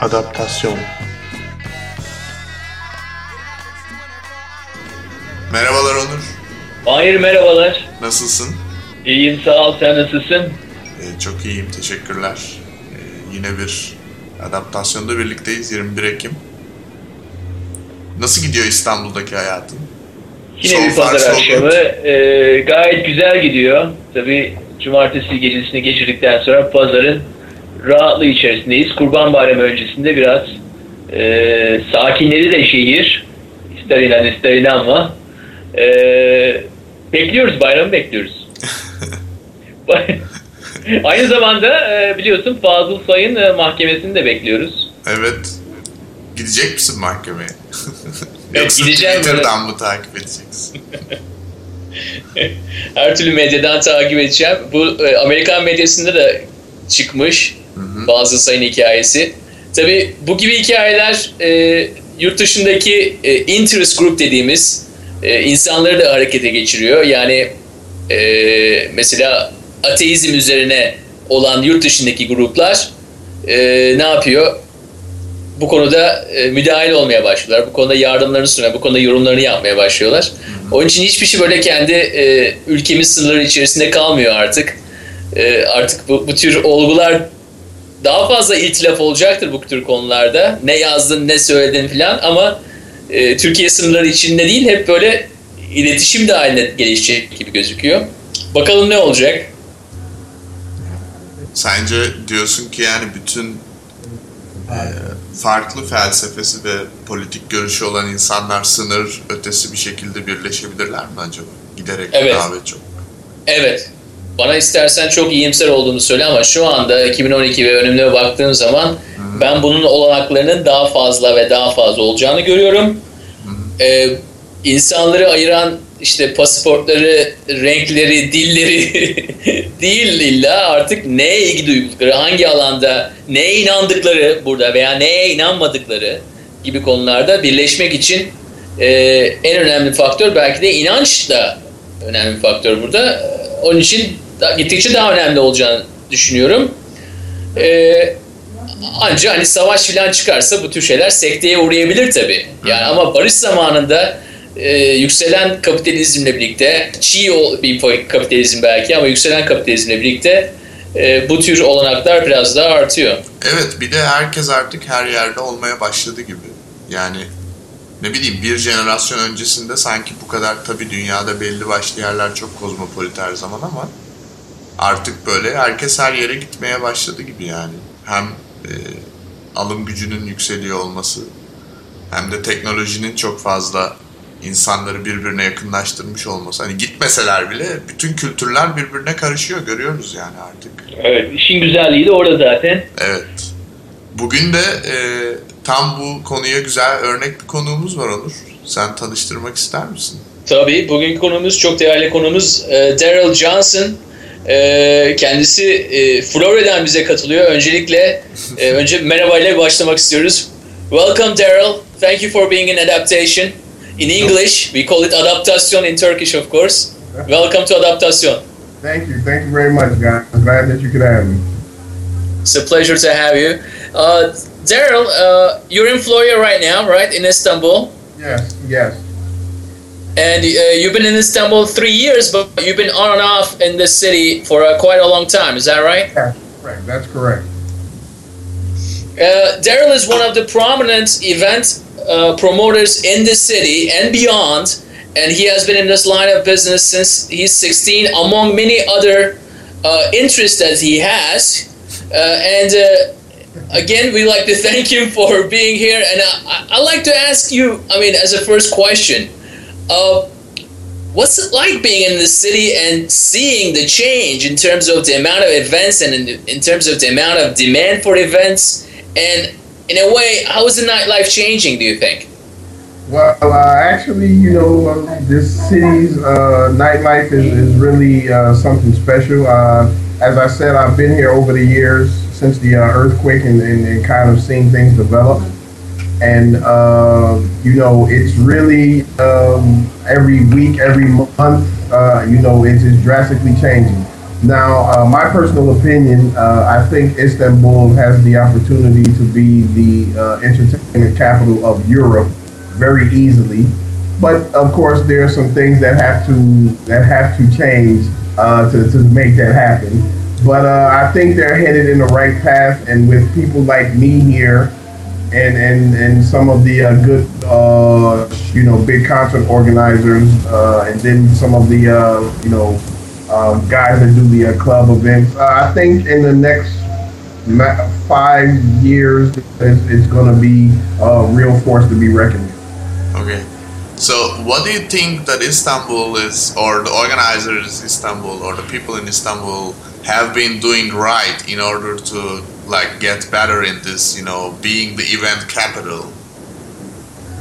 Adaptasyon Merhabalar Onur. Hayır merhabalar. Nasılsın? İyiyim sağ ol sen nasılsın? Ee, çok iyiyim, teşekkürler. Ee, yine bir adaptasyonda birlikteyiz 21 Ekim. Nasıl gidiyor İstanbul'daki hayatın? Yine So bir far, pazar so akşamı. Ee, gayet güzel gidiyor. Tabii cumartesi gecesini geçirdikten sonra pazarın rahatlığı içerisindeyiz. Kurban Bayramı öncesinde biraz e, sakinleri de şehir. İster inan ister inanma. Ee, bekliyoruz bayramı bekliyoruz. Aynı zamanda e, biliyorsun Fazıl Say'ın e, mahkemesini de bekliyoruz. Evet. Gidecek misin mahkemeye? Yoksa gideceğim. Twitter'dan mı takip edeceksin? Her türlü medyadan takip edeceğim. Bu e, Amerikan medyasında da çıkmış bazı sayın hikayesi. Tabii bu gibi hikayeler e, yurt dışındaki e, interest group dediğimiz e, insanları da harekete geçiriyor. Yani e, mesela ateizm üzerine olan yurt dışındaki gruplar e, ne yapıyor? Bu konuda e, müdahil olmaya başlıyorlar. Bu konuda yardımlarını sunuyor, bu konuda yorumlarını yapmaya başlıyorlar. Onun için hiçbir şey böyle kendi e, ülkemiz sınırları içerisinde kalmıyor artık. E, artık bu, bu tür olgular daha fazla iltilaf olacaktır bu tür konularda. Ne yazdın, ne söyledin filan ama e, Türkiye sınırları içinde değil hep böyle iletişim de haline gelişecek gibi gözüküyor. Bakalım ne olacak? Sence diyorsun ki yani bütün e, farklı felsefesi ve politik görüşü olan insanlar sınır ötesi bir şekilde birleşebilirler mi acaba? Giderek Evet. daha çok. Evet. Bana istersen çok iyimser olduğunu söyle ama şu anda 2012 ve önümde baktığım zaman ben bunun olanaklarının daha fazla ve daha fazla olacağını görüyorum. Ee, insanları ayıran işte pasaportları, renkleri, dilleri değil illa artık neye ilgi duydukları, hangi alanda, neye inandıkları burada veya neye inanmadıkları gibi konularda birleşmek için e, en önemli faktör belki de inanç da önemli bir faktör burada. Onun için gittikçe daha önemli olacağını düşünüyorum. Ee, ancak hani savaş filan çıkarsa bu tür şeyler sekteye uğrayabilir tabii. Yani ama barış zamanında e, yükselen kapitalizmle birlikte, çiğ bir kapitalizm belki ama yükselen kapitalizmle birlikte e, bu tür olanaklar biraz daha artıyor. Evet bir de herkes artık her yerde olmaya başladı gibi. Yani ne bileyim bir jenerasyon öncesinde sanki bu kadar tabii dünyada belli başlı yerler çok kozmopolit her zaman ama artık böyle herkes her yere gitmeye başladı gibi yani. Hem e, alım gücünün yükseliyor olması hem de teknolojinin çok fazla insanları birbirine yakınlaştırmış olması. Hani gitmeseler bile bütün kültürler birbirine karışıyor görüyoruz yani artık. Evet işin güzelliği de orada zaten. Evet. Bugün de e, tam bu konuya güzel örnek bir konuğumuz var Onur. Sen tanıştırmak ister misin? Tabii bugünkü konumuz çok değerli konumuz e, Daryl Johnson. E, kendisi e, Florida'dan bize katılıyor. Öncelikle e, önce merhaba ile başlamak istiyoruz. Welcome Daryl. Thank you for being in adaptation. In English, we call it adaptation in Turkish of course. Welcome to adaptation. Thank you. Thank you very much, guys. Glad that you could have me. It's a pleasure to have you. Uh, Daryl, uh, you're in Florida right now, right? In Istanbul. Yes, yes. And uh, you've been in Istanbul three years, but you've been on and off in this city for uh, quite a long time. Is that right? That's correct. That's correct. Uh, Daryl is one of the prominent event uh, promoters in the city and beyond, and he has been in this line of business since he's 16, among many other uh, interests that he has. Uh, and uh, again, we'd like to thank him for being here. And I, I'd like to ask you, I mean, as a first question, uh, what's it like being in the city and seeing the change in terms of the amount of events and in, in terms of the amount of demand for events? And in a way, how is the nightlife changing, do you think? Well, uh, actually, you know, uh, this city's uh, nightlife is, is really uh, something special. Uh, as I said, I've been here over the years since the uh, earthquake and, and, and kind of seeing things develop. And, uh, you know, it's really um, every week, every month, uh, you know, it's, it's drastically changing. Now, uh, my personal opinion, uh, I think Istanbul has the opportunity to be the uh, entertainment capital of Europe very easily. But of course, there are some things that have to that have to change uh, to, to make that happen. But I think they're headed in the right path, and with people like me here, and and and some of the uh, good, uh, you know, big concert organizers, uh, and then some of the, uh, you know, uh, guys that do the uh, club events. Uh, I think in the next five years, it's, it's going to be a real force to be reckoned with. Okay. So, what do you think that Istanbul is, or the organizers Istanbul, or the people in Istanbul have been doing right in order to like get better in this, you know, being the event capital?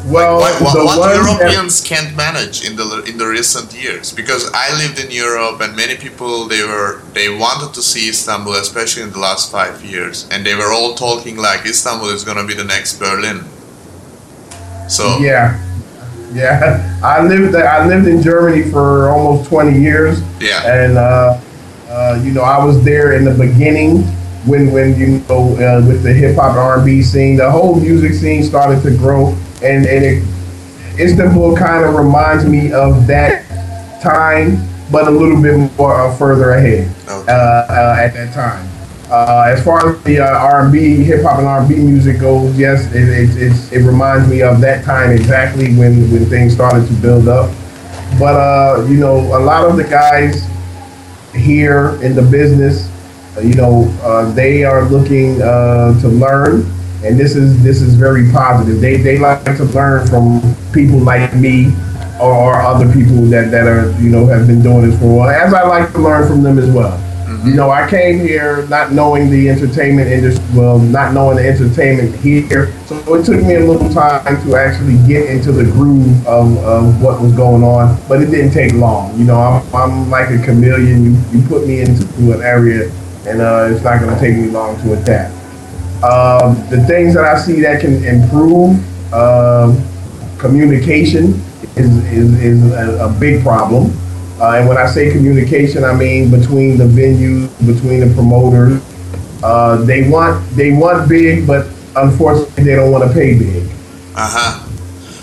Well, What, what, what ones that- Europeans can't manage in the in the recent years? Because I lived in Europe, and many people they were they wanted to see Istanbul, especially in the last five years, and they were all talking like Istanbul is gonna be the next Berlin. So Yeah, yeah. I lived I lived in Germany for almost twenty years, yeah, and uh, uh, you know I was there in the beginning when when you know uh, with the hip hop R and B scene, the whole music scene started to grow, and and it, Istanbul kind of reminds me of that time, but a little bit more uh, further ahead Okay. uh, uh, at that time. Uh, as far as the uh, R&B, hip hop and R&B music goes, yes, it, it, it reminds me of that time exactly when, when things started to build up. But uh, you know, a lot of the guys here in the business, you know, uh, they are looking uh, to learn, and this is this is very positive. They they like to learn from people like me or, other people that that are you know have been doing this for a while. As I like to learn from them as well. You know, I came here not knowing the entertainment industry, well, not knowing the entertainment here. So it took me a little time to actually get into the groove of, of what was going on, but it didn't take long. You know, I'm, I'm like a chameleon. You, you put me into an area, and uh, it's not going to take me long to adapt. Um, the things that I see that can improve um communication is, is, is a, a big problem. Uh, and when I say communication, I mean between the venues, between the promoters. Uh, they want they want big, but unfortunately, they don't want to pay big. uh huh.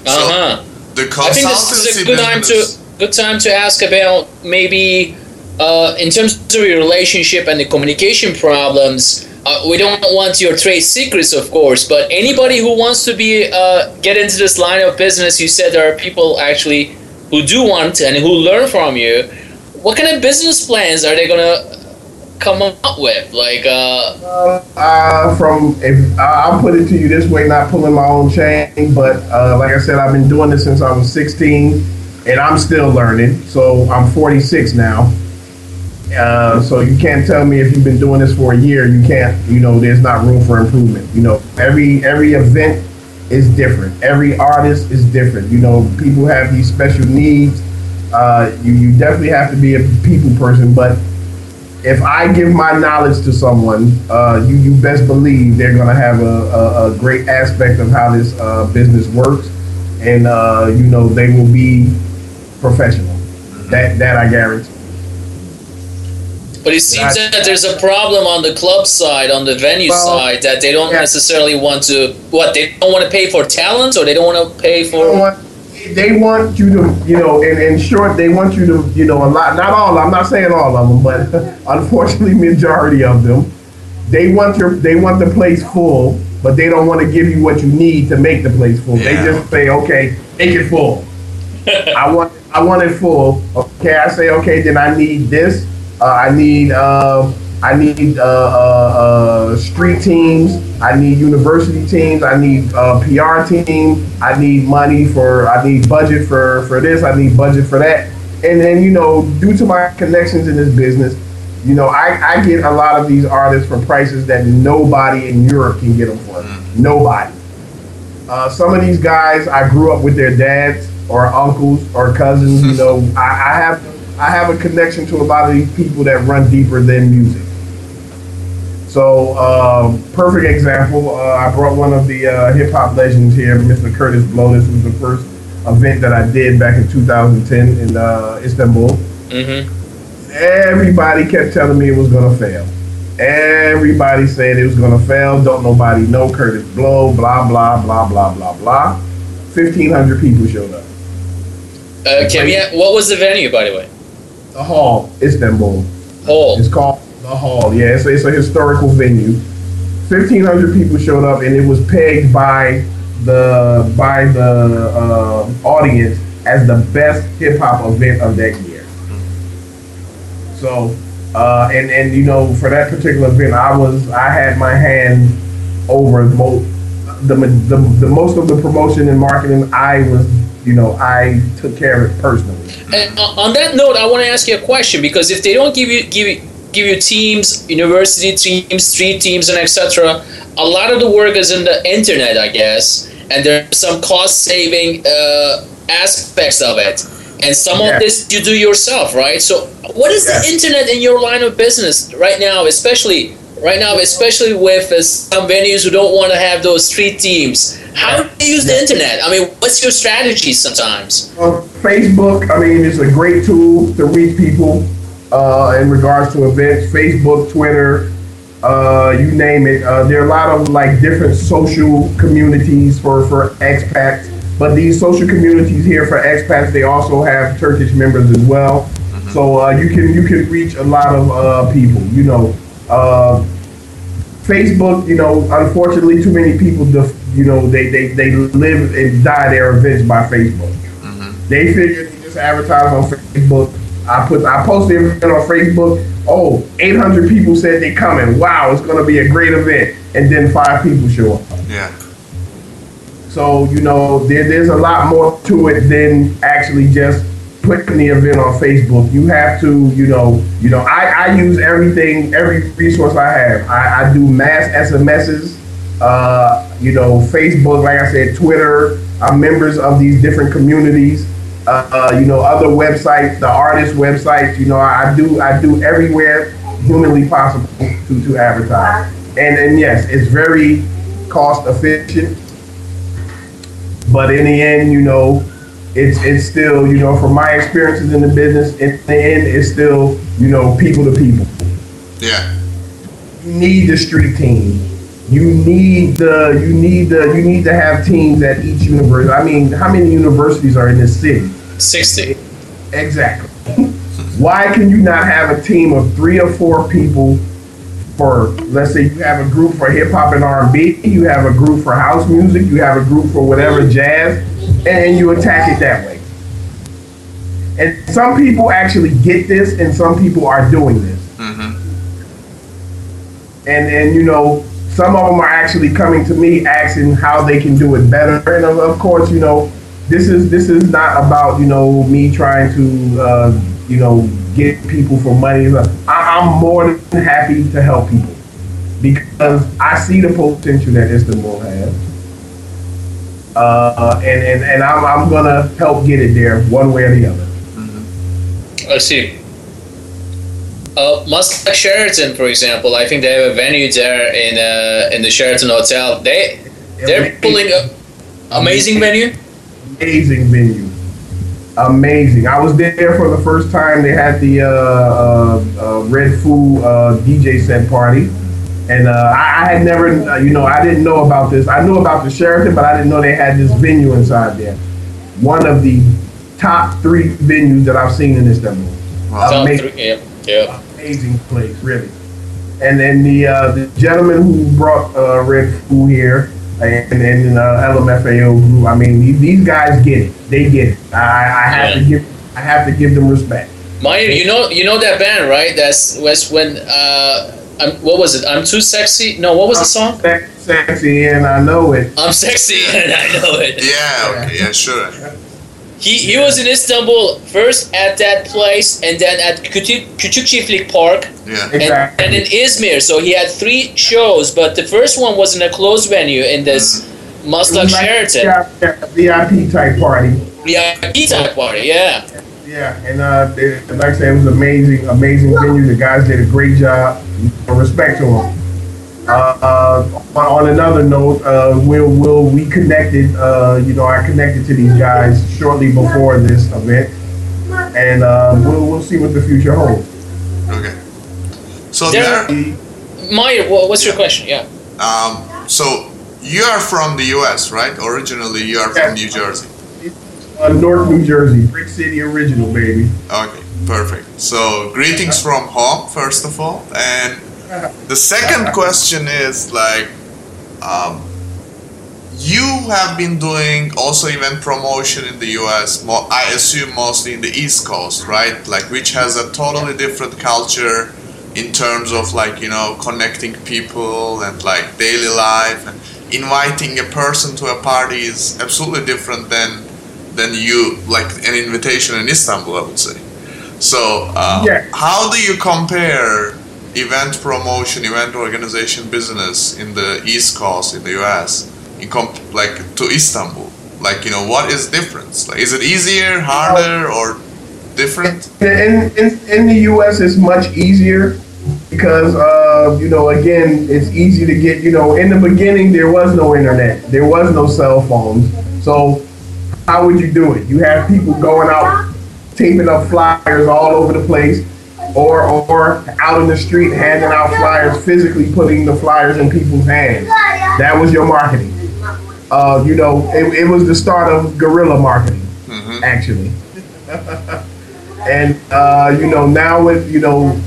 Uh huh. The I think this is a good time to good time to ask about maybe uh, in terms of your relationship and the communication problems. Uh, we don't want your trade secrets, of course, but anybody who wants to be uh, get into this line of business, you said there are people actually who do want and who learn from you. What kind of business plans are they gonna come up with? Like, uh, Uh, from if I'll put it to you this way, not pulling my own chain, but uh, like I said, I've been doing this since I was 16, and I'm still learning. So I'm 46 now. Uh, so you can't tell me if you've been doing this for a year, you can't. You know, there's not room for improvement. You know, every every event is different. Every artist is different. You know, people have these special needs. Uh, you you definitely have to be a people person, but if I give my knowledge to someone, uh, you you best believe they're gonna have a, a, a great aspect of how this uh, business works, and uh, you know they will be professional. That that I guarantee. But it seems That- that there's a problem on the club side, on the venue Well, side, that they don't yeah. necessarily want to. What they don't want to pay for talent, or they don't want to pay They for. want, they want you to, you know, in, in short, they want you to, you know, a lot. Not all. I'm not saying all of them, but unfortunately, majority of them, they want your, they want the place full, but they don't want to give you what you need to make the place full. They just say, okay, make it full. I want I want it full. Okay, I say okay. Then I need this. Uh, I need uh, I need uh, uh, uh, street teams. I need university teams. I need uh, PR team. I need money for. I need budget for for this. I need budget for that. And then you know, due to my connections in this business, you know, I, I get a lot of these artists for prices that nobody in Europe can get them for. Nobody. Uh, some of these guys, I grew up with their dads or uncles or cousins. You know, I, I have I have a connection to a lot of these people that run deeper than music. So, um, perfect example. Uh, I brought one of the uh, hip hop legends here, Mr. Kurtis Blow. This was the first event that I did back in 2010 in uh, Istanbul. hmm everybody kept telling me it was gonna fail. Everybody said it was gonna fail. Don't nobody know Kurtis Blow. Blah blah blah blah blah blah. Fifteen hundred people showed up. Uh, can we, what was the venue, by the way? The Hall, Istanbul. Hall. It's called the Hall. Yeah, it's, it's a historical venue. Fifteen hundred people showed up, and it was pegged by the by the uh, audience as the best hip hop event of that year. So, uh, and and you know, for that particular event, I was I had my hand over most the, the the most of the promotion and marketing. I was, you know, I took care of it personally. And on that note, I want to ask you a question because if they don't give you give you give you teams, university teams, street teams, and etc., a lot of the work is in the internet, I guess, and there's some cost saving uh, aspects of it. And some Yeah. of this you do yourself, right? So, what is Yes. the internet in your line of business right now, especially right now, especially with uh, some venues who don't want to have those street teams? How do you use the internet? I mean, what's your strategy sometimes? Uh, Facebook, I mean, it's a great tool to reach people uh, in regards to events. Facebook, Twitter, uh, you name it. Uh, there are a lot of like different social communities for for expats. But these social communities here for expats, they also have Turkish members as well. So uh, you can you can reach a lot of uh, people. You know, uh, Facebook. You know, unfortunately, too many people. Def- you know, they, they they live and die their events by Facebook. They figured they just advertise on Facebook. I put I posted it on Facebook. Oh, 800 people said they coming. Wow, it's gonna be a great event. And then five people show up. Yeah. So you know, there, there's a lot more to it than actually just putting the event on Facebook. You have to, you know, you know, I, I use everything, every resource I have. I, I do mass SMSs, uh, you know, Facebook, like I said, Twitter. I'm members of these different communities. Uh, uh, you know, other websites, the artist websites. You know, I, I do I do everywhere humanly possible to, to advertise. And and yes, it's very cost efficient. But in the end, you know, it's it's still, you know, from my experiences in the business, in the end, it's still, you know, people to people. Yeah. You need the street team. You need the you need the you need to have teams at each university. I mean, how many universities are in this city? 60. Exactly. Why can you not have a team of three or four people for, let's say you have a group for hip hop and R&B, you have a group for house music, you have a group for whatever jazz, and you attack it that way. And some people actually get this, and some people are doing this. Mm-hmm. And and you know, some of them are actually coming to me asking how they can do it better. And of, of course, you know, this is this is not about you know me trying to uh, you know get people for money. I, I'm more than happy to help people because I see the potential that Istanbul has. Uh, and, and, and I'm, I'm gonna help get it there one way or the other. I see. Uh, Maslak Sheraton, for example, I think they have a venue there in uh, in the Sheraton Hotel. They they're pulling a amazing venue. amazing venue. Amazing. I was there for the first time. They had the uh, uh, uh, Redfoo uh, DJ set party. And uh, I, I had never, uh, you know, I didn't know about this. I knew about the Sheraton, but I didn't know they had this venue inside there. One of the top three venues that I've seen in Istanbul. Wow. Top Amazing, three, yeah, yeah. amazing place, really. And then the uh, the gentleman who brought uh, Red Food here and and uh, LMFAO group. I mean, these, these guys get it. They get it. I, I have to give I have to give them respect. Maya, you know you know that band, right? That's was when uh, I'm, what was it? I'm too sexy. No, what was the song? Sex- Sexy, and I know it. I'm sexy and I know it. Yeah, okay, yeah, sure. He he was in Istanbul first at that place and then at Küçük Küçük Park Yeah. and, Exactly. and in Izmir. So he had three shows, but the first one was in a closed venue in this Maslak Sheraton. Yeah, VIP type party. VIP type party, yeah. Yeah, and uh, they, like I said, it was amazing, amazing venue. The guys did a great job. Respect to them. Uh, uh, on, on another note, uh, we'll, we'll, we connected, uh, you know, I connected to these guys shortly before this event, and uh, we'll, we'll see what the future holds. Okay. So There- there, My, what's your question? Yeah. um, so you are from the U.S., right? Originally, you are from New Jersey. Uh, North New Jersey, Brick City original, baby. Okay, perfect. So greetings from home, first of all, and the second question is like, um, you have been doing also event promotion in the U.S. Mo- I assume mostly in the East Coast, right? Like which has a totally different culture in terms of like you know connecting people and like daily life and inviting a person to a party is absolutely different than than you like an invitation in Istanbul, I would say. So, uh, Yeah. how do you compare event promotion, event organization business in the East Coast in the U.S. in comp- like to Istanbul? Like, you know, what is difference? Like, is it easier, harder, or different? In, in, in the U.S., it's much easier because, uh, you know, again, it's easy to get, you know, in the beginning, there was no internet, there was no cell phones. So, how would you do it? You have people going out, taping up flyers all over the place, or, or out in the street handing out flyers, physically putting the flyers in people's hands. That was your marketing. Uh, you know, it, it was the start of guerrilla marketing, hmm actually. and uh, you know, now with you know,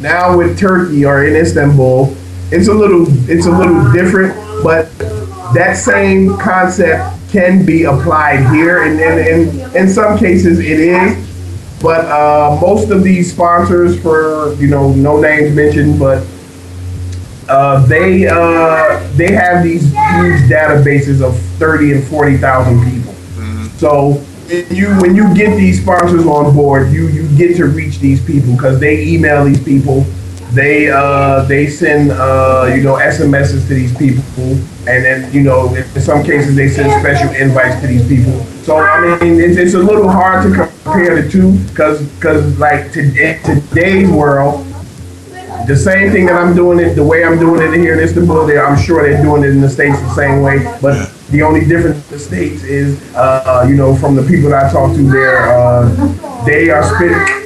now with Turkey or in Istanbul, it's a little it's a little different, but that same concept can be applied here, and and, and in some cases it is. But uh, most of these sponsors, for you know, no names mentioned, but uh, they uh, they have these huge databases of thirty and forty thousand people. So when you when you get these sponsors on board, you you get to reach these people because they email these people, they uh, they send uh, you know SMSs to these people, and then you know in some cases they send special invites to these people. So I mean it's, it's a little hard to compare the two because because like today today's world the same thing that I'm doing it, the way I'm doing it here in Istanbul, they, I'm sure they're doing it in the States the same way. But the only difference in the States is, uh, you know, from the people that I talk to there, uh, they are spending,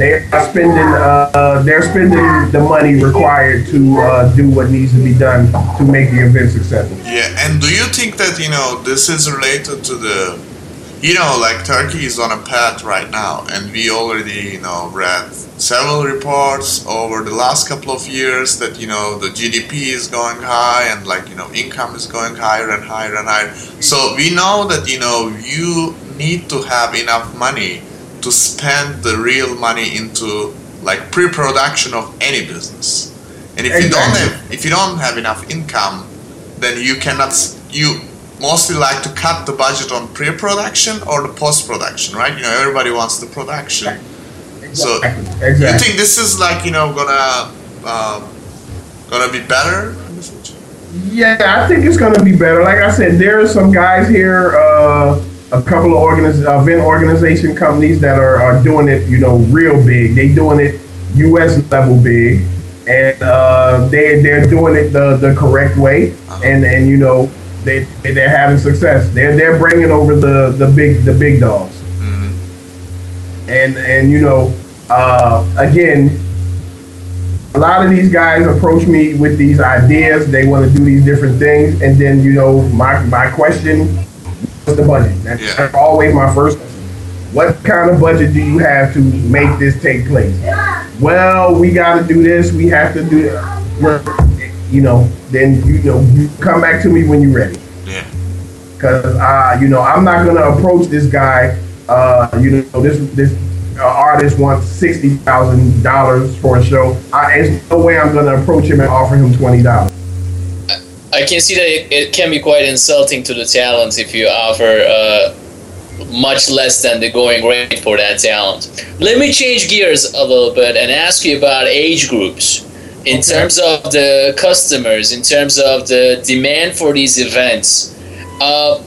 they are spending, uh, they're spending the money required to uh, do what needs to be done to make the event successful. Yeah, and do you think that, you know, this is related to the, you know, like Turkey is on a path right now, and we already, you know, read several reports over the last couple of years that, you know, the GDP is going high and, like, you know, income is going higher and higher and higher. So we know that, you know, you need to have enough money to spend the real money into, like, pre production of any business. And if you don't have, if you don't have enough income, then you cannot you mostly like to cut the budget on pre-production or the post-production right you know everybody wants the production so Exactly. you think this is like you know gonna uh, gonna be better in the future Yeah, I think it's to be better. Like I said, there are some guys here, uh, a couple of organiz- event organization companies that are, are doing it, you know, real big. They doing it U.S. level big, and uh, they they're doing it the, the correct way, and and you know they they're having success. They're they're bringing over the the big the big dogs, and and you know uh, again a lot of these guys approach me with these ideas. They want to do these different things, and then you know, my my question: the budget? That's Yeah. always my first. question. What kind of budget do you have to make this take place? Well, we got to do this. We have to do. Well, You know, then you know, you come back to me when you're ready. yeah Cause uh, you know, I'm not gonna approach this guy. Uh, you know, this this uh, artist wants sixty thousand dollars for a show. I, there's no way I'm gonna approach him and offer him twenty dollars. I can see that it, it can be quite insulting to the talent if you offer uh, much less than the going rate for that talent. Let me change gears a little bit and ask you about age groups. In Okay. terms of the customers, in terms of the demand for these events, uh,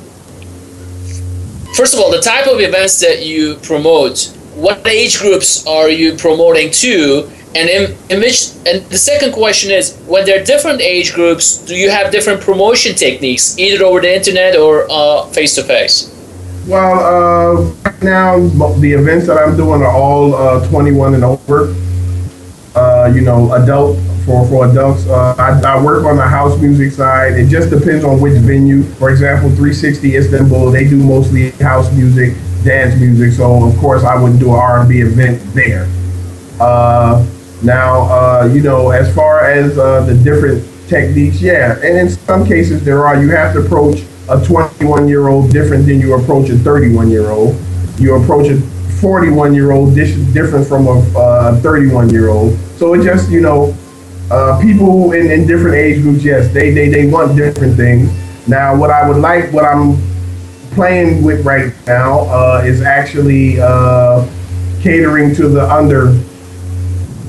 first of all, the type of events that you promote, what age groups are you promoting to? And in, in which, and the second question is, when there are different age groups, do you have different promotion techniques, either over the internet or face to face? Well, uh, right now the events that I'm doing are all uh, 21 and over. Uh, you know, adult for for adults. Uh, I, I work on the house music side. It just depends on which venue. For example, 360 Istanbul, they do mostly house music, dance music. So of course, I wouldn't do an R&B event there. Uh, now, uh, you know, as far as uh, the different techniques, yeah, and in some cases there are. You have to approach a 21 year old different than you approach a 31 year old. You approach a 41 year old different from a 31 year old. So it just, you know, uh, people in, in different age groups, yes, they, they, they want different things. Now, what I would like, what I'm playing with right now uh, is actually uh, catering to the under,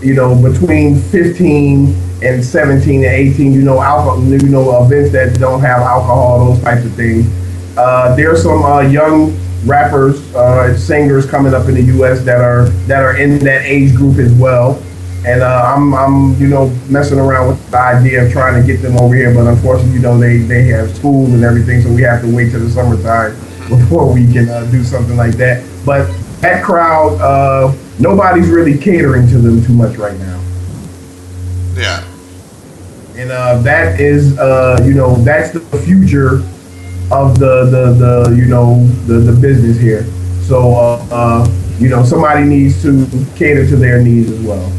you know, between 15 and 17 and 18, you know, alcohol, you know, events that don't have alcohol, those types of things. Uh, there are some uh, young rappers, uh, singers coming up in the U.S. that are that are in that age group as well. And uh, I'm, I'm, you know, messing around with the idea of trying to get them over here, but unfortunately, you know, they, they have schools and everything, so we have to wait till the summertime before we can uh, do something like that. But that crowd, uh, nobody's really catering to them too much right now. Yeah. And uh, that is, uh, you know, that's the future of the, the, the you know, the, the business here. So, uh, uh you know, somebody needs to cater to their needs as well.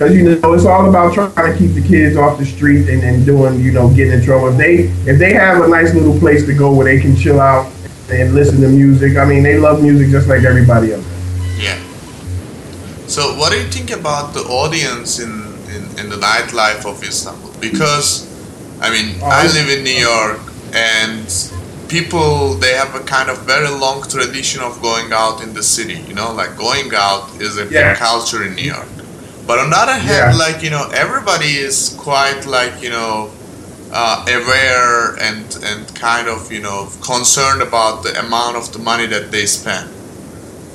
Because, you know, it's all about trying to keep the kids off the street and, and doing, you know, getting in trouble. If they, if they have a nice little place to go where they can chill out and listen to music, I mean, they love music just like everybody else. Yeah. So, what do you think about the audience in, in, in the nightlife of Istanbul? Because, I mean, oh, I live in New York and people they have a kind of very long tradition of going out in the city you know like going out is a yeah. culture in new york but on the other hand, yeah. like you know, everybody is quite like you know uh, aware and and kind of you know concerned about the amount of the money that they spend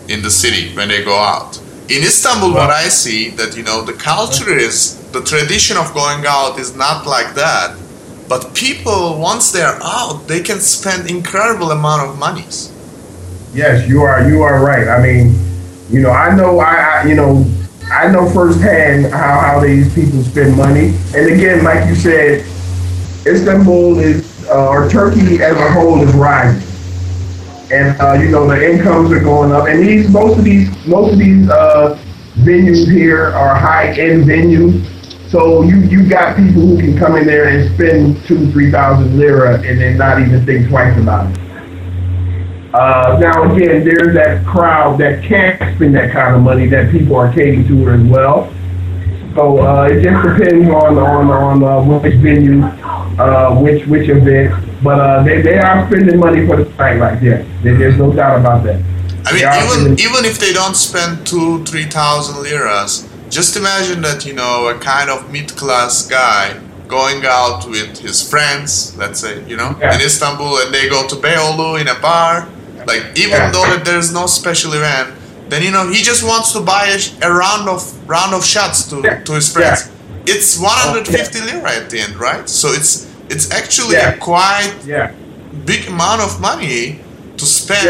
in the city when they go out. In Istanbul, what I see that you know the culture is the tradition of going out is not like that, but people once they're out, they can spend incredible amount of monies. Yes, you are you are right. I mean, you know, I know I, I you know I know firsthand how, how these people spend money. And again, like you said, Istanbul is, uh, or Turkey as a whole is rising. And, uh, you know, the incomes are going up. And these, most of these, most of these, uh, venues here are high-end venues. So you, you got people who can come in there and spend two, three thousand lira and then not even think twice about it. Uh, now again, there's that crowd that can't spend that kind of money that people are catering to as well. So uh, it just depends on on on uh, which venue, uh, which which event. But uh, they they are spending money for the night like that. There's no doubt about that. I mean, even even if they don't spend two three thousand liras, just imagine that you know a kind of mid class guy going out with his friends, let's say, you know, yeah. in Istanbul, and they go to Beyoğlu in a bar like even yeah. though that there's no special event, then you know he just wants to buy a, a round of round of shots to yeah. to his friends. Yeah. It's 150 lira at the end, right? So it's it's actually a quite big amount of money to spend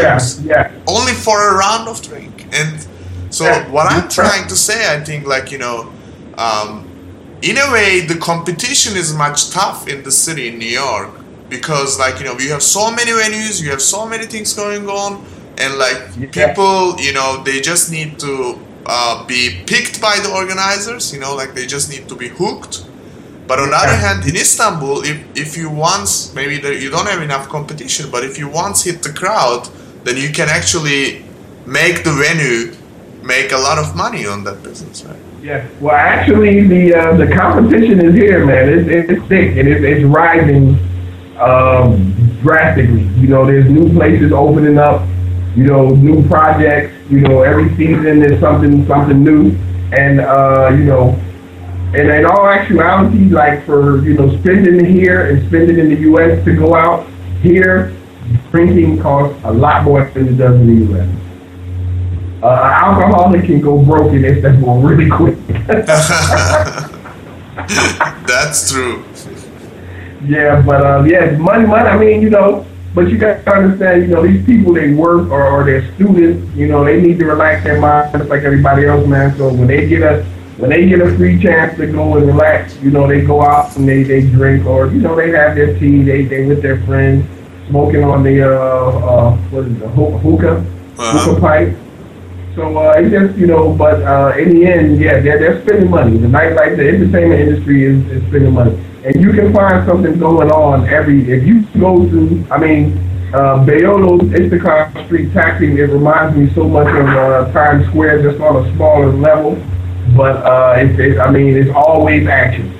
only for a round of drink. And so what I'm trying to say, I think, like you know. Um, in a way, the competition is much tough in the city in New York because like you know we have so many venues you have so many things going on and like yeah. people you know they just need to uh, be picked by the organizers you know like they just need to be hooked. But on the other hand in istanbul if, if you once maybe you don't have enough competition but if you once hit the crowd then you can actually make the venue make a lot of money on that business right? Yeah. Well actually the uh, the competition is here man. It's, it's thick and it's, it's rising um, drastically. You know, there's new places opening up. You know, new projects. You know, every season there's something something new, and uh, you know, and in all actuality, like for you know, spending here and spending in the U.S. to go out here, drinking costs a lot more than it does in the U.S. Uh, alcoholic can go broke in Istanbul really quick. That's true. Yeah, but uh, yeah, money, money. I mean, you know, but you got to understand, you know, these people they work or, or they're students. You know, they need to relax their mind just like everybody else, man. So when they get a when they get a free chance to go and relax, you know, they go out and they, they drink or, you know, they have their tea, they, they with their friends, smoking on the, uh, uh, what is it, hookah, Uh-huh. hookah pipe. So, uh, it's just, you know, but, uh, in the end, yeah, they're, they're spending money. The nightlife, the entertainment industry is, is spending money. And you can find something going on every, if you go to, I mean, uh, Beyoğlu's Istiklal Street Taksim, it reminds me so much of, uh, Times Square, just on a smaller level. But, uh, it's, it, I mean, it's always action.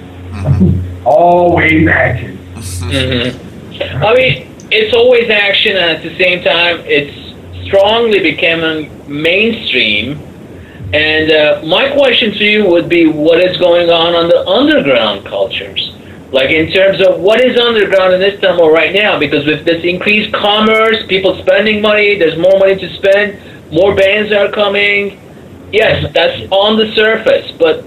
always action. hmm I mean, it's always action, and at the same time, it's strongly becoming mainstream. And uh, my question to you would be, what is going on on the underground cultures? Like in terms of what is underground in Istanbul right now? Because with this increased commerce, people spending money, there's more money to spend, more bands are coming. Yes, that's on the surface, but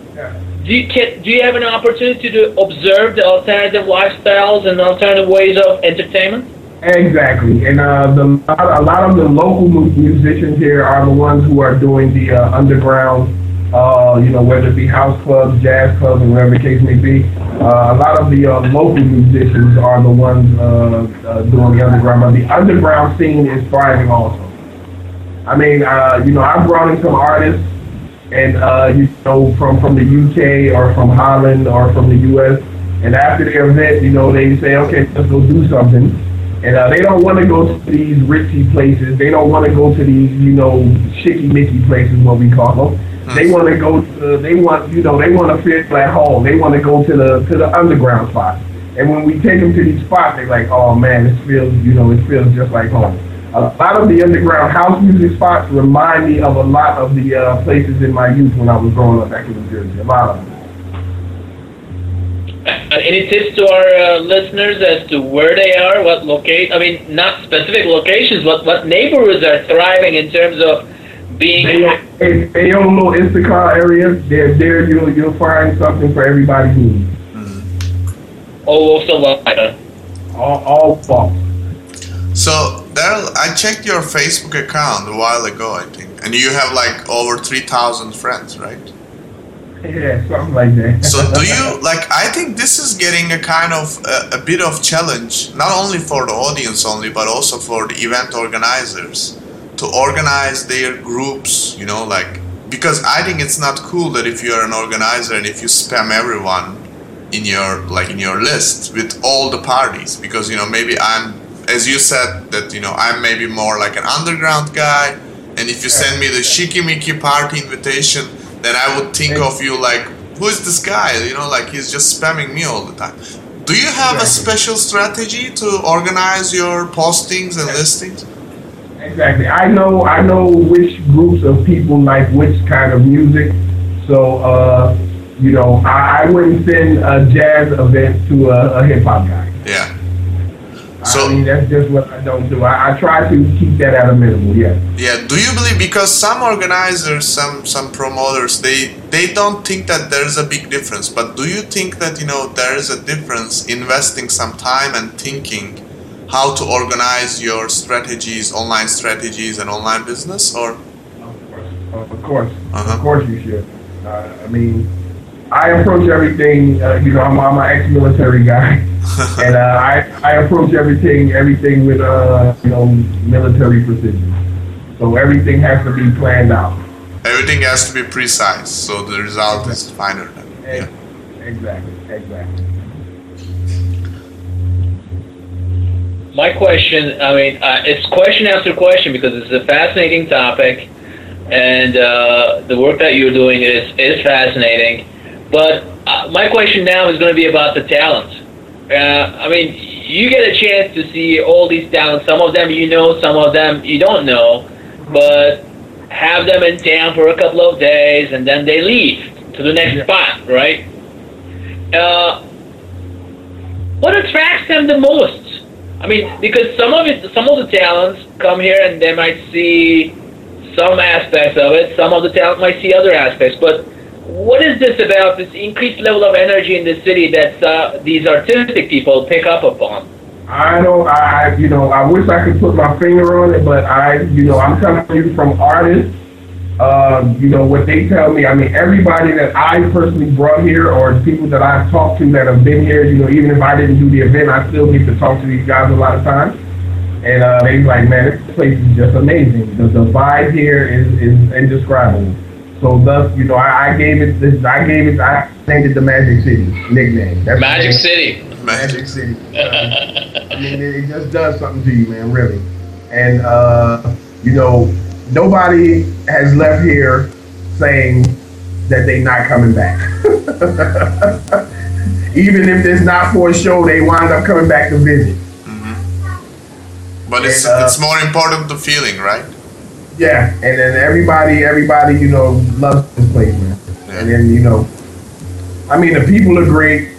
do you, can, do you have an opportunity to observe the alternative lifestyles and alternative ways of entertainment? Exactly, and uh, the a lot of the local musicians here are the ones who are doing the uh, underground. Uh, you know, whether it be house clubs, jazz clubs, or whatever the case may be. Uh, a lot of the uh, local musicians are the ones uh, uh, doing the underground, but the underground scene is thriving also. I mean, uh, you know, I've brought in some artists, and uh, you know, from from the UK or from Holland or from the US, and after the event, you know, they say, okay, let's go do something. And uh, they don't want to go to these ritzy places. They don't want to go to these, you know, shicky-micky places, what we call them. They want to go. To, they want, you know, they want to feel at home. They want to go to the to the underground spot. And when we take them to these spots, they're like, oh man, it feels, you know, it feels just like home. A lot of the underground house music spots remind me of a lot of the uh, places in my youth when I was growing up back in New Jersey. A lot of them. Uh, any tips to our uh, listeners as to where they are, what locate? I mean, not specific locations, but what neighborhoods are thriving in terms of being. They, they own little Istiklal area. There, there you'll you'll find something for everybody's needs. Oh, also, uh, All, all false. So Daryl, I checked your Facebook account a while ago, I think, and you have like over three thousand friends, right? Yeah, something like that. So do you like? I think this is getting a kind of a, a bit of challenge, not only for the audience only, but also for the event organizers to organize their groups. You know, like because I think it's not cool that if you're an organizer and if you spam everyone in your like in your list with all the parties, because you know maybe I'm, as you said that you know I'm maybe more like an underground guy, and if you send me the shikimiki party invitation then I would think of you like, who is this guy? You know, like he's just spamming me all the time. Do you have a special strategy to organize your postings and listings? Exactly. I know. I know which groups of people like which kind of music. So, uh, you know, I, I wouldn't send a jazz event to a, a hip hop guy. Yeah. So- I mean, that's just what I don't do. I, I try to keep that at a minimum. Yeah. Yeah. Do you believe because some organizers, some some promoters, they they don't think that there's a big difference. But do you think that you know there is a difference investing some time and thinking how to organize your strategies, online strategies, and online business, or Of course. Uh-huh. Of course you should. Uh, I mean, I approach everything. Uh, you know, I'm, I'm an ex-military guy, and uh, I I approach everything everything with uh you know military precision. So everything has to be planned out. everything has to be precise, so the result is finer. Than, yeah. Exactly. Exactly. My question, I mean, uh, it's question after question because it's a fascinating topic, and uh, the work that you're doing is is fascinating. But uh, my question now is going to be about the talent. Uh, I mean, you get a chance to see all these talents. Some of them you know, some of them you don't know, but have them in town for a couple of days and then they leave to the next Yeah. spot, right? Uh, what attracts them the most? I mean, because some of it, some of the talents come here and they might see some aspects of it. Some of the talent might see other aspects. But what is this about this increased level of energy in the city that uh, these artistic people pick up upon? I don't. I you know I wish I could put my finger on it, but I you know I'm you from artists uh, you know, what they tell me, I mean, everybody that I personally brought here or people that I've talked to that have been here, you know, even if I didn't do the event, I still get to talk to these guys a lot of times. And uh, they like, man, this place is just amazing. The, the vibe here is, is indescribable. So thus, you know, I, I gave it this, I gave it, I named it the Magic City nickname. That's Magic. City. Magic City. I mean, it, it just does something to you, man, really. And uh, you know, nobody has left here saying that they're not coming back. Even if it's not for a show, they wind up coming back to visit. But it's And, uh, it's more important the feeling, right? Yeah, and then everybody, everybody, you know, loves this place, man. Yeah. And then you know, I mean, the people are great.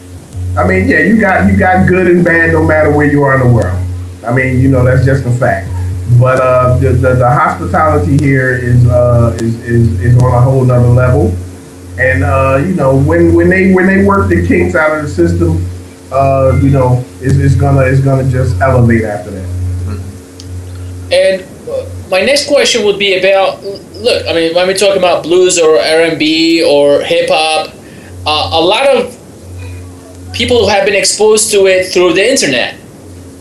I mean, yeah, you got you got good and bad no matter where you are in the world. I mean, you know, that's just a fact. But uh, the, the the hospitality here is uh is is, is on a whole nother level. And uh, you know, when when they when they work the kinks out of the system, uh, you know, it's, it's gonna it's gonna just elevate after that. And uh, my next question would be about look. I mean, when we talk about blues or R and B or hip hop, uh, a lot of people have been exposed to it through the internet,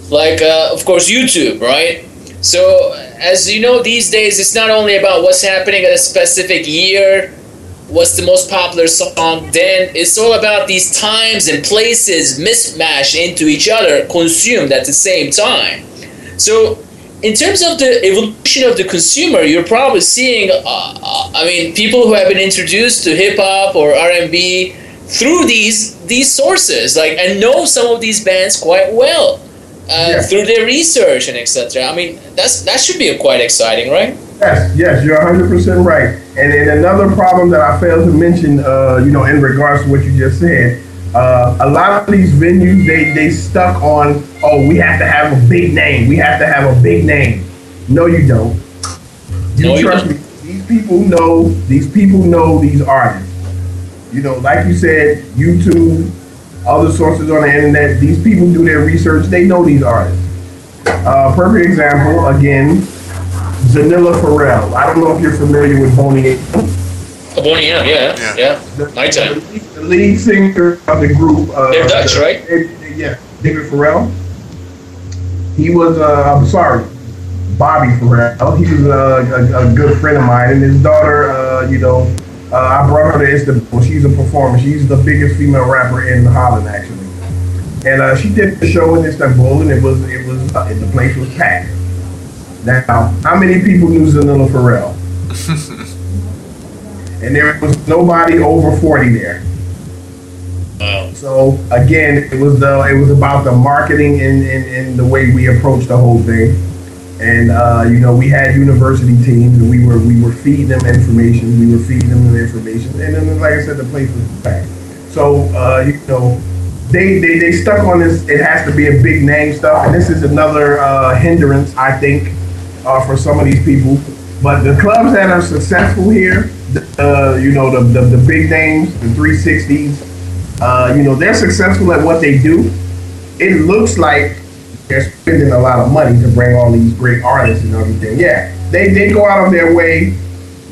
like of course YouTube, right? So as you know, these days it's not only about what's happening at a specific year, what's the most popular song. Then it's all about these times and places mismatched into each other, consumed at the same time. So in terms of the evolution of the consumer, you're probably seeing, uh, uh, I mean, people who have been introduced to hip hop or R and B through these these sources, like and know some of these bands quite well uh, Yeah. through their research and etc. I mean, that's that should be quite exciting, right? Yes, yes, you're 100% right. And then another problem that I failed to mention, uh, you know, in regards to what you just said, uh, a lot of these venues, they, they stuck on, oh, we have to have a big name. We have to have a big name. No, you don't. You No, you trust don't. me. These people know, these people know these artists. You know, like you said, YouTube, other sources on the internet, these people do their research. They know these artists. Uh, perfect example, again, Zanilla Farrell. I don't know if you're familiar with Boney. Oh, Boney M, yeah, Yeah. yeah, The, my time. the lead singer of the group. Uh, They're Dutch, right? Yeah, David Farrell. He was, uh, I'm sorry, Bobby Farrell. He was uh, a, a good friend of mine, and his daughter, uh, you know, uh, I brought her to Istanbul. She's a performer. She's the biggest female rapper in Holland, actually. And uh, she did the show in Istanbul, and it was it was uh, the place was packed. Now, how many people knew Zanilla Farrell? and there was nobody over forty there. Wow. So again, it was the it was about the marketing and, and, and the way we approached the whole thing. And uh, you know, we had university teams and we were we were feeding them information, we were feeding them the information, and then like I said, the place was packed. So uh, you know, they, they they stuck on this. It has to be a big name stuff, and this is another uh, hindrance, I think, uh, for some of these people. But the clubs that are successful here, uh, you know, the, the the big names, the 360s, uh, you know, they're successful at what they do. It looks like they're spending a lot of money to bring all these great artists and everything. Yeah, they, they go out of their way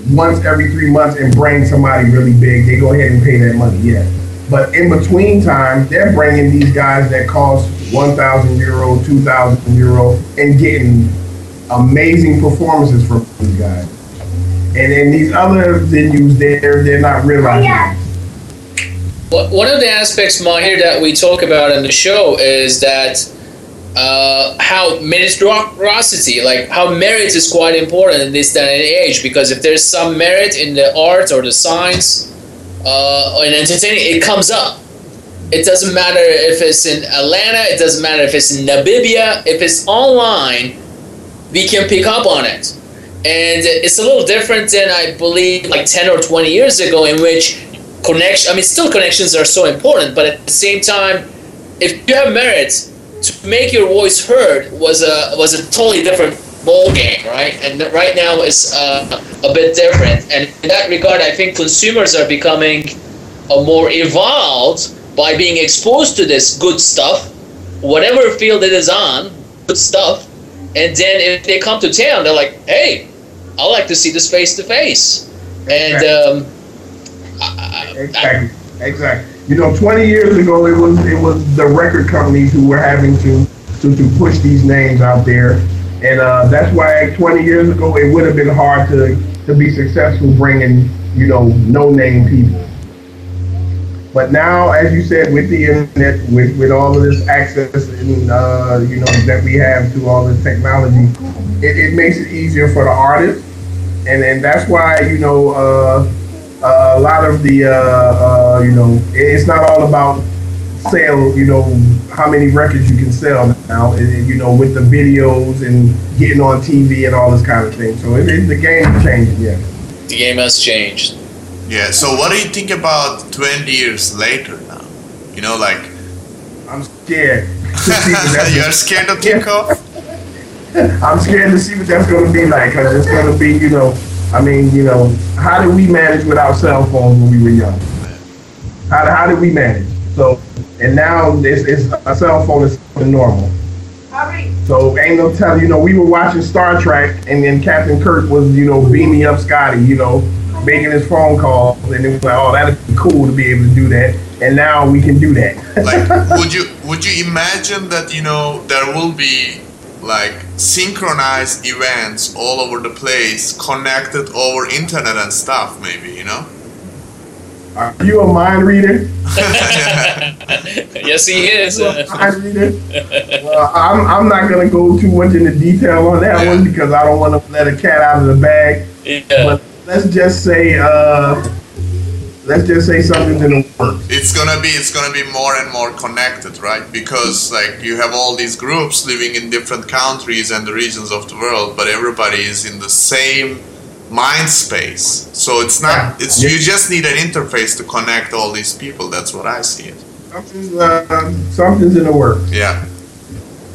once every three months and bring somebody really big. They go ahead and pay that money, yeah. But in between time, they're bringing these guys that cost 1,000 euro, 2,000 euro, and getting amazing performances from these guys. And then these other venues, they're, they're not realizing it. One one of the aspects, Mahir, that we talk about in the show is that uh, how meritocracy, like how merit is quite important in this day and age. Because if there's some merit in the art or the science uh, or in entertaining, it comes up. It doesn't matter if it's in Atlanta. It doesn't matter if it's in Namibia. If it's online, we can pick up on it. And it's a little different than I believe like 10 or 20 years ago, in which connection, I mean, still connections are so important, but at the same time, if you have merit, to make your voice heard was a was a totally different ball game, right? And right now it's uh, a bit different. And in that regard, I think consumers are becoming uh, more evolved by being exposed to this good stuff, whatever field it is on, good stuff. And then if they come to town, they're like, "Hey, I like to see this face to face." And um, I- I- Exactly. Exactly. You know, 20 years ago, it was it was the record companies who were having to to, to push these names out there, and uh, that's why 20 years ago it would have been hard to to be successful bringing you know no name people. But now, as you said, with the internet, with, with all of this access and uh, you know that we have to all this technology, it, it makes it easier for the artist, and and that's why you know uh, uh, a lot of the uh, uh, you know it's not all about sale. You know how many records you can sell now. It, it- you know with the videos and getting on TV and all this kind of thing. So it, it, the game is changing. Yeah. the game has changed. Yeah. So what do you think about 20 years later now? You know, like I'm scared. to see what that's- you're scared to think of. I'm scared to see what that's going to be like because it's going to be, you know, I mean, you know, how did we manage without cell phones when we were young? How, how did we manage? So, and now it's, it's a cell phone is normal. So ain't no telling, you know, we were watching Star Trek and then Captain Kirk was, you know, beaming up Scotty, you know, making his phone call and it was like, oh, that'd be cool to be able to do that. And now we can do that. like would you would you imagine that you know there will be like synchronized events all over the place connected over internet and stuff maybe you know Are you a mind reader? yes, he is. A mind reader? Well, I'm, I'm not gonna go too much into detail on that Yeah. one because I don't want to let a cat out of the bag. yeah. But let's just say, uh, let's just say something's in the work. it's gonna be it's gonna be more and more connected right because like you have all these groups living in different countries and the regions of the world but everybody is in the same mind space so it's not it's you just need an interface to connect all these people that's what i see it Something's, uh, something's in the works. yeah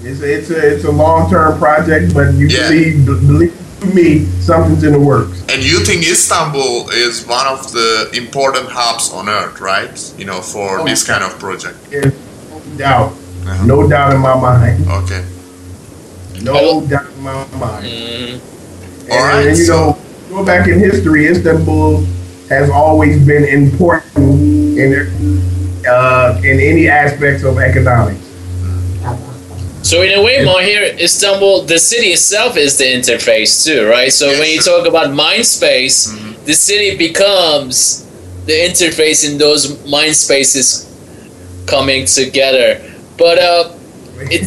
It's a, it's a, it's a long-term project, but you Yeah. believe, believe me, something's in the works. And you think Istanbul is one of the important hubs on earth, right? You know, for Oh, this kind of project. There's no doubt, Uh-huh. no doubt in my mind, Okay. no doubt in my mind. Mm, And, All right, and, you so- know, go back in history, Istanbul has always been important in uh, in any aspects of economics. So in a way, Mahir, Istanbul, the city itself is the interface too, right? So Yeah, when you sure. talk about mind space, the city becomes the interface in those mind spaces coming together. But uh, it,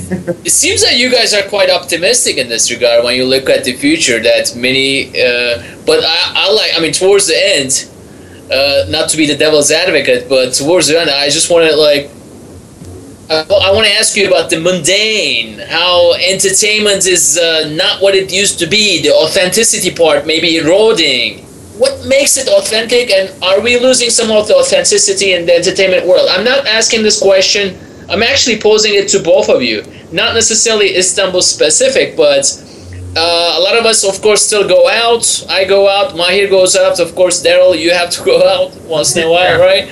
it seems that you guys are quite optimistic in this regard when you look at the future. That many, uh, but I, I like, I mean, towards the end, uh, not to be the devil's advocate, but towards the end, I just want to like I, I want to ask you about the mundane, how entertainment is uh, not what it used to be, the authenticity part maybe eroding. What makes it authentic, and are we losing some of the authenticity in the entertainment world? I'm not asking this question, I'm actually posing it to both of you. Not necessarily Istanbul specific, but uh, a lot of us, of course, still go out. I go out, Mahir goes out, of course, Daryl, you have to go out once in a while, right?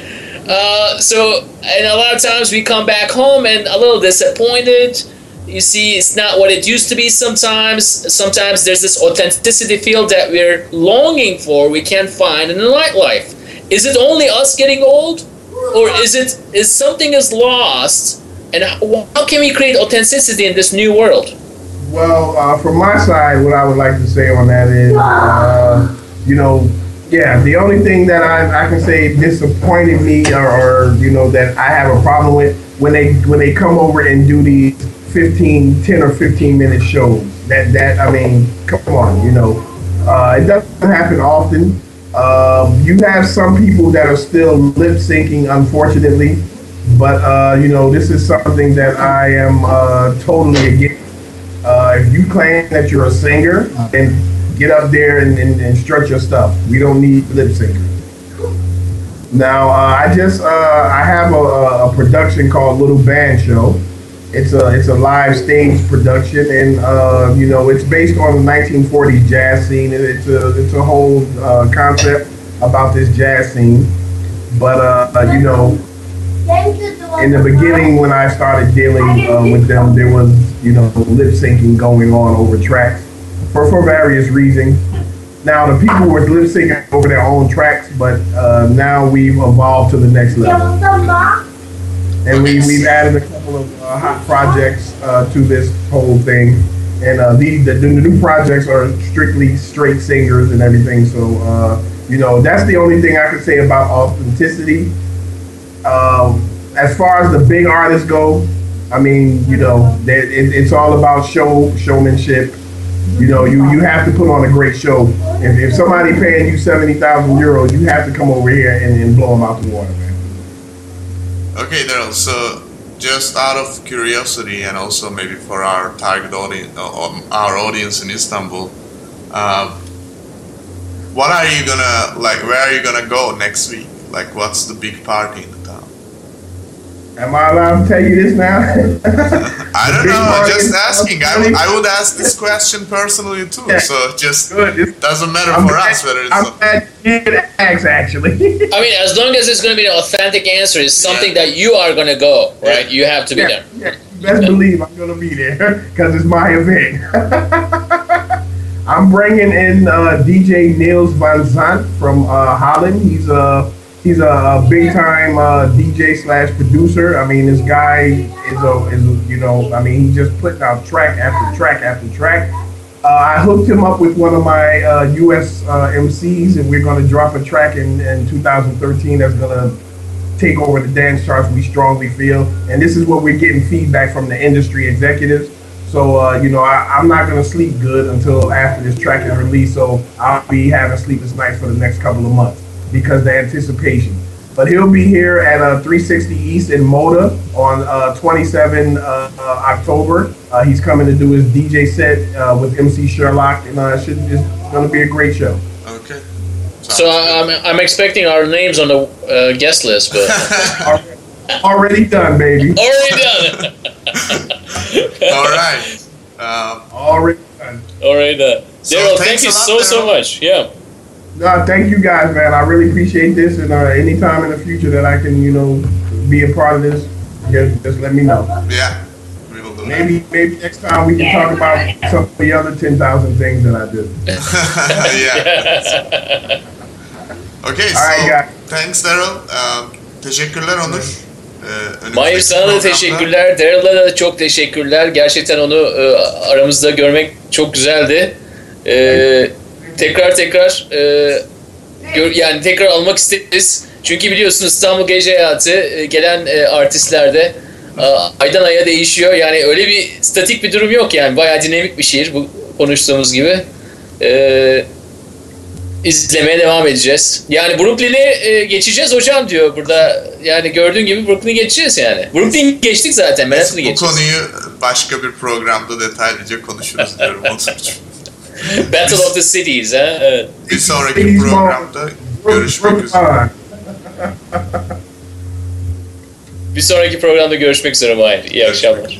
Uh, so, and a lot of times we come back home and a little disappointed. You see, it's not what it used to be sometimes. Sometimes there's this authenticity feel that we're longing for, we can't find in the nightlife. Is it only us getting old? Or is it, is something is lost? And how, how can we create authenticity in this new world? Well, uh, from my side, what I would like to say on that is, uh, you know, yeah, the only thing that I, I can say disappointed me or, or, you know, that I have a problem with when they when they come over and do these 15, 10 or 15 minute shows. That, that I mean, come on, you know. Uh, it doesn't happen often. Um, you have some people that are still lip syncing, unfortunately. But, uh, you know, this is something that I am uh, totally against. Uh, if you claim that you're a singer, then get up there and, and, and strut your stuff. We don't need lip syncers. Now, uh, I just uh, I have a, a, production called Little Band Show. It's a it's a live stage production, and uh, you know it's based on the 1940s jazz scene. and It's a it's a whole uh, concept about this jazz scene. But uh, uh, you know, in the beginning when I started dealing with them, there was you know lip syncing going on over tracks for for various reasons. Now the people were lip syncing over their own tracks, but uh, now we've evolved to the next level, and we we've added a couple of uh, hot projects uh, to this whole thing. And uh, these the, the new projects are strictly straight singers and everything. So uh, you know that's the only thing I can say about authenticity. Um, as far as the big artists go, I mean, you know, they, it, it's all about show showmanship. You know, you, you have to put on a great show. If, if somebody paying you seventy thousand euros, you have to come over here and, and blow them out the water, man. Okay, Daryl. So, just out of curiosity, and also maybe for our target audience, our audience in Istanbul, uh, what are you gonna like? Where are you gonna go next week? Like, what's the big party in the town? Am I allowed to tell you this now? I don't big know. party Just asking. I would, I would ask this question personally too. Yeah. So just Good. Doesn't matter I'm for glad- us whether it's. I'm glad you did ask, actually. I mean, as long as it's going to be an authentic answer, it's something that you are going to go, right? You have to be yeah, there. yeah, you best believe I'm gonna be there because it's my event. I'm bringing in uh, DJ Niels Van Zant from uh, Holland. He's a he's a big time uh, DJ slash producer. I mean, this guy is a is a, you know I mean he's just putting out track after track after track. Uh, I hooked him up with one of my uh, U.S. Uh, MCs, and we're going to drop a track in, in 2013 that's going to take over the dance charts. We strongly feel, and this is what we're getting feedback from the industry executives. So uh, you know, I, I'm not going to sleep good until after this track is released. So I'll be having sleepless nights for the next couple of months because the anticipation. But he'll be here at uh, 360 East in Moda on uh, 27 uh, uh, October. Uh, he's coming to do his DJ set uh, with MC Sherlock, and uh, it should, it's going to be a great show. Okay. So I- I'm, I'm expecting our names on the uh, guest list, but Already, already done, baby. already done. All right. Um, Already done. already done. So Daryl, thanks thank you so so much. Yeah. No, thank you guys, man. I really appreciate this, and uh, anytime in the future that I can, you know, be a part of this, just, just let me know. yeah. Maybe, maybe next time we can talk about some of the other ten thousand things that I do. yeah. Okay, All right, so guys. thanks Daryl. Um, teşekkürler Onur. Ee, önümüzdeki Mahir sana da teşekkürler. Daryl'a da çok teşekkürler. Gerçekten onu e, aramızda görmek çok güzeldi. E, tekrar tekrar e, gör- yani tekrar almak isteriz. Çünkü biliyorsunuz İstanbul Gece Hayatı e, gelen e, artistlerde e, aydan aya değişiyor. Yani öyle bir statik bir durum yok yani. Bayağı dinamik bir şehir bu konuştuğumuz gibi. E, izlemeye devam edeceğiz. Yani Brooklyn'i e, geçeceğiz hocam diyor burada. Yani gördüğün gibi Brooklyn'i geçeceğiz yani. Brooklyn geçtik zaten. Manhattan'ı Bu geçeceğiz. konuyu başka bir programda detaylıca konuşuruz diyorum. Battle of the Cities. Ha? Evet. Bir sonraki programda görüşmek üzere. Bir sonraki programda görüşmek üzere Mahir. İyi akşamlar.